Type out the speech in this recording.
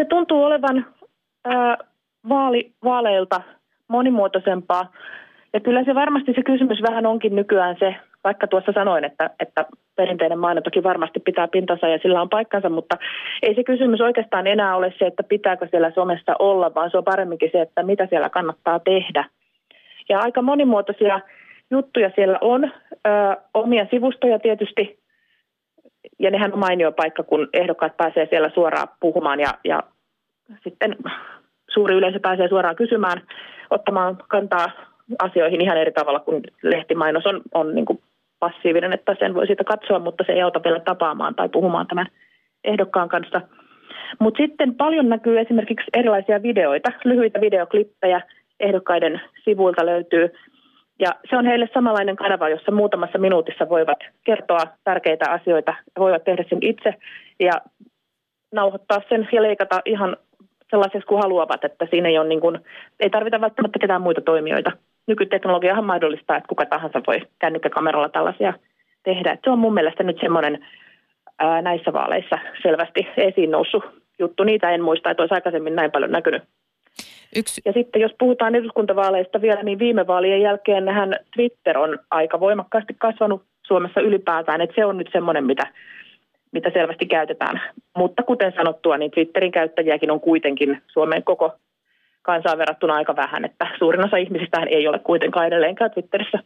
Se tuntuu olevan ää, vaali, vaaleilta monimuotoisempaa. Ja kyllä se varmasti se kysymys vähän onkin nykyään se, vaikka tuossa sanoin, että, että perinteinen mainontakin varmasti pitää pintansa ja sillä on paikkansa, mutta ei se kysymys oikeastaan enää ole se, että pitääkö siellä somessa olla, vaan se on paremminkin se, että mitä siellä kannattaa tehdä. Ja aika monimuotoisia juttuja siellä on, ö, omia sivustoja tietysti, ja nehän on mainio paikka, kun ehdokkaat pääsee siellä suoraan puhumaan ja, ja sitten suuri yleisö pääsee suoraan kysymään, ottamaan kantaa asioihin ihan eri tavalla kuin lehtimainos on, on niin kuin passiivinen, että sen voi siitä katsoa, mutta se ei auta vielä tapaamaan tai puhumaan tämän ehdokkaan kanssa. Mutta sitten paljon näkyy esimerkiksi erilaisia videoita, lyhyitä videoklippejä ehdokkaiden sivuilta löytyy. Ja se on heille samanlainen kanava, jossa muutamassa minuutissa voivat kertoa tärkeitä asioita voivat tehdä sen itse ja nauhoittaa sen ja leikata ihan sellaiseksi kuin haluavat, että siinä ei, ole niin kuin, ei tarvita välttämättä ketään muita toimijoita nykyteknologiahan mahdollistaa, että kuka tahansa voi kännykkäkameralla tällaisia tehdä. Että se on mun mielestä nyt semmoinen näissä vaaleissa selvästi esiin noussut juttu. Niitä en muista, että olisi aikaisemmin näin paljon näkynyt. Yksi. Ja sitten jos puhutaan eduskuntavaaleista vielä, niin viime vaalien jälkeen nähän Twitter on aika voimakkaasti kasvanut Suomessa ylipäätään, että se on nyt semmoinen, mitä, mitä selvästi käytetään. Mutta kuten sanottua, niin Twitterin käyttäjiäkin on kuitenkin Suomen koko kansaan verrattuna aika vähän, että suurin osa ihmisistä ei ole kuitenkaan edelleenkään Twitterissä.